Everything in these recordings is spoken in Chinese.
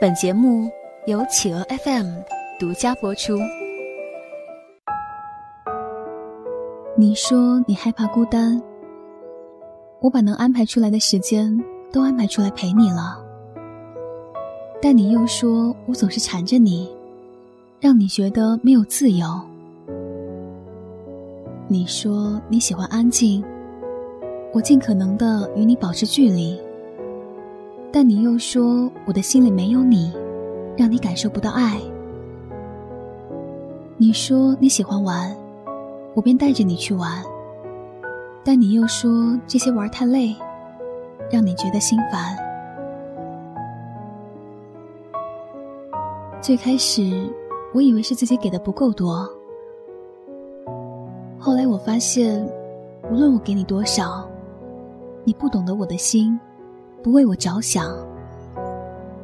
本节目由企鹅 FM 独家播出。你说你害怕孤单，我把能安排出来的时间都安排出来陪你了，但你又说我总是缠着你，让你觉得没有自由。你说你喜欢安静，我尽可能的与你保持距离。但你又说我的心里没有你，让你感受不到爱。你说你喜欢玩，我便带着你去玩。但你又说这些玩太累，让你觉得心烦。最开始我以为是自己给的不够多。后来我发现，无论我给你多少，你不懂得我的心，不为我着想，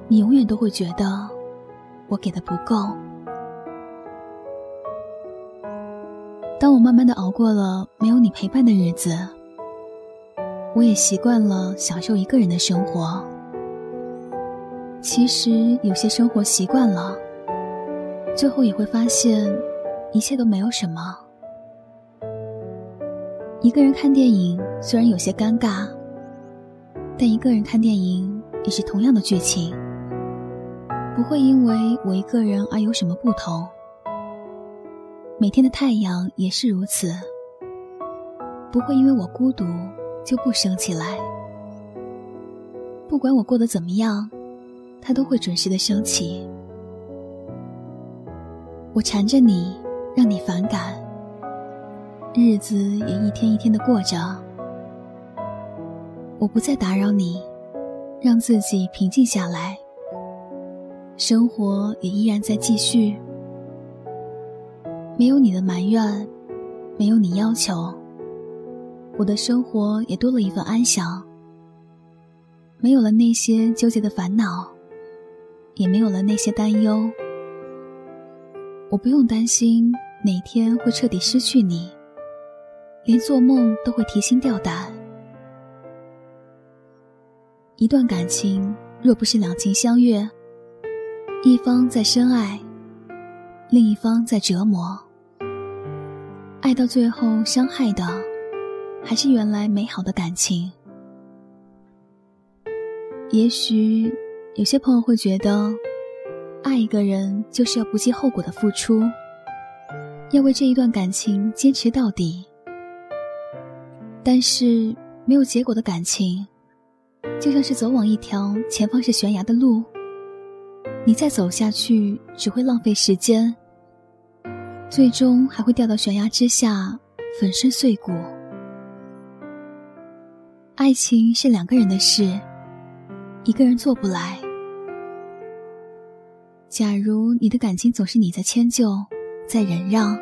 你永远都会觉得我给的不够。当我慢慢的熬过了没有你陪伴的日子，我也习惯了享受一个人的生活。其实有些生活习惯了，最后也会发现，一切都没有什么。一个人看电影虽然有些尴尬，但一个人看电影也是同样的剧情，不会因为我一个人而有什么不同。每天的太阳也是如此，不会因为我孤独就不升起来。不管我过得怎么样，它都会准时的升起。我缠着你，让你反感。日子也一天一天的过着，我不再打扰你，让自己平静下来。生活也依然在继续，没有你的埋怨，没有你要求，我的生活也多了一份安详。没有了那些纠结的烦恼，也没有了那些担忧，我不用担心哪天会彻底失去你。连做梦都会提心吊胆。一段感情若不是两情相悦，一方在深爱，另一方在折磨，爱到最后伤害的，还是原来美好的感情。也许有些朋友会觉得，爱一个人就是要不计后果的付出，要为这一段感情坚持到底。但是没有结果的感情，就像是走往一条前方是悬崖的路，你再走下去只会浪费时间，最终还会掉到悬崖之下，粉身碎骨。爱情是两个人的事，一个人做不来。假如你的感情总是你在迁就，在忍让，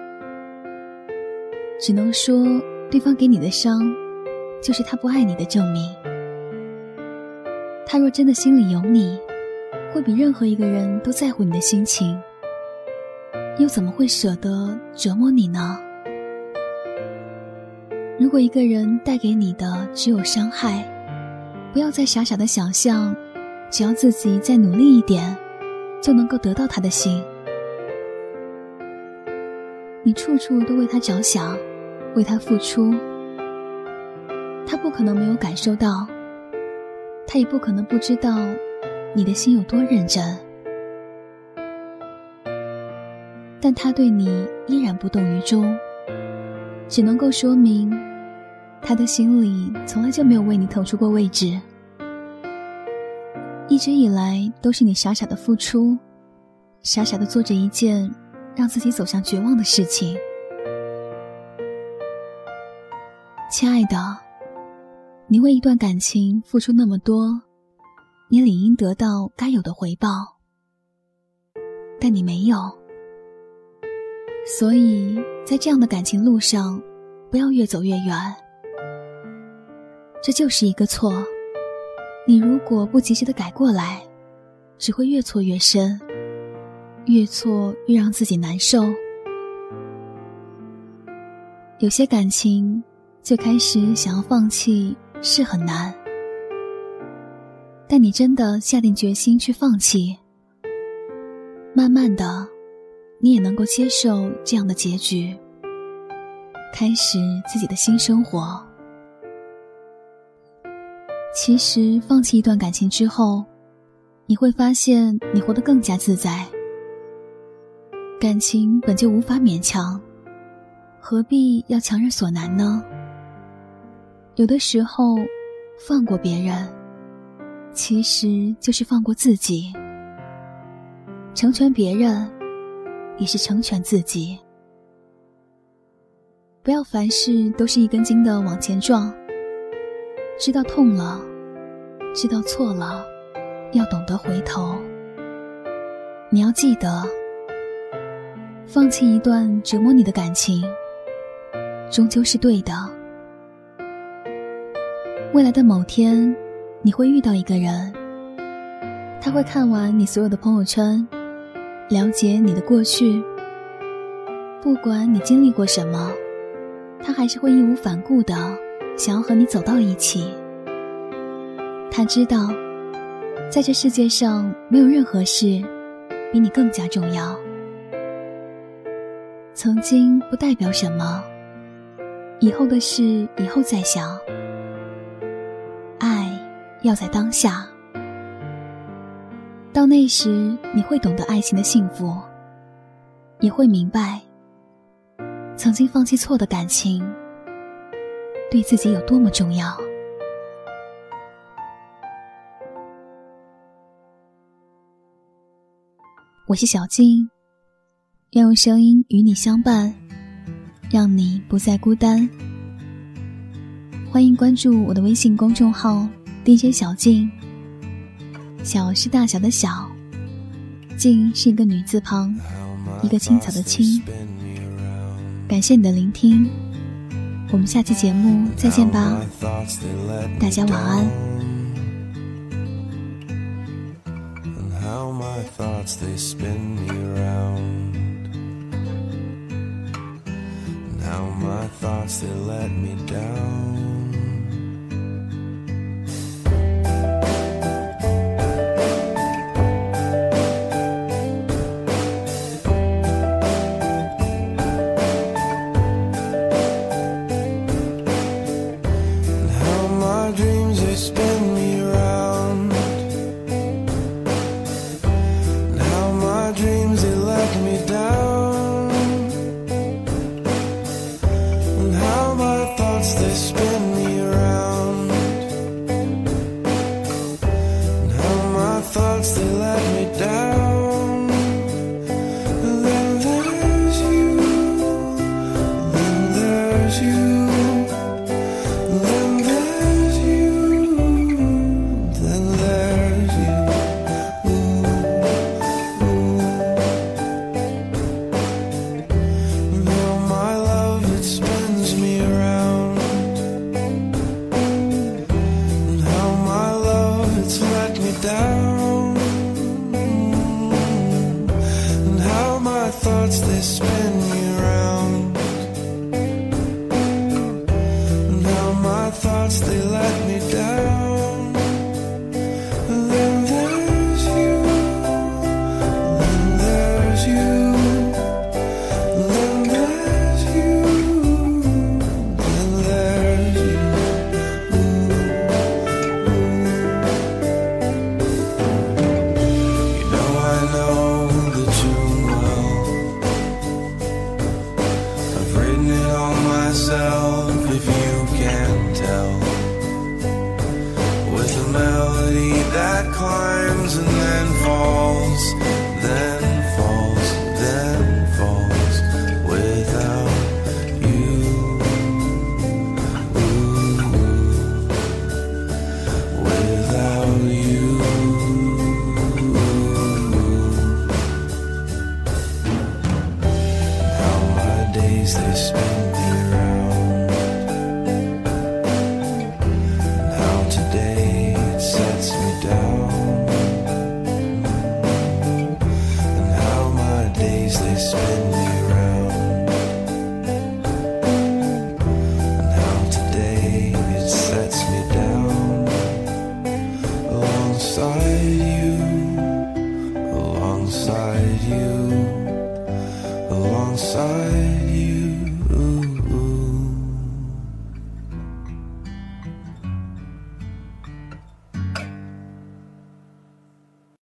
只能说。对方给你的伤，就是他不爱你的证明。他若真的心里有你，会比任何一个人都在乎你的心情，又怎么会舍得折磨你呢？如果一个人带给你的只有伤害，不要再傻傻的想象，只要自己再努力一点，就能够得到他的心。你处处都为他着想。为他付出，他不可能没有感受到，他也不可能不知道你的心有多认真，但他对你依然不动于衷，只能够说明他的心里从来就没有为你腾出过位置，一直以来都是你傻傻的付出，傻傻的做着一件让自己走向绝望的事情。亲爱的，你为一段感情付出那么多，你理应得到该有的回报，但你没有。所以在这样的感情路上，不要越走越远。这就是一个错，你如果不及时的改过来，只会越错越深，越错越让自己难受。有些感情。最开始想要放弃是很难，但你真的下定决心去放弃，慢慢的，你也能够接受这样的结局，开始自己的新生活。其实，放弃一段感情之后，你会发现你活得更加自在。感情本就无法勉强，何必要强人所难呢？有的时候，放过别人，其实就是放过自己。成全别人，也是成全自己。不要凡事都是一根筋的往前撞。知道痛了，知道错了，要懂得回头。你要记得，放弃一段折磨你的感情，终究是对的。未来的某天，你会遇到一个人，他会看完你所有的朋友圈。了解你的过去，不管你经历过什么，他还是会义无反顾的想要和你走到一起。他知道，在这世界上没有任何事比你更加重要。曾经不代表什么，以后的事以后再想。要在当下。到那时，你会懂得爱情的幸福，也会明白，曾经放弃错的感情，对自己有多么重要。我是小静，愿用声音与你相伴，让你不再孤单。欢迎关注我的微信公众号 DJ 小静。小是大小的小，静是一个女字旁，一个青草的青。感谢你的聆听，我们下期节目再见吧，大家晚安。How my thoughts they spin me round Now my thoughts they let me down spin me around. Now my dreams they let me down, and how my thoughts they spin me around. Now my thoughts they let me down. my thoughts, they let me down.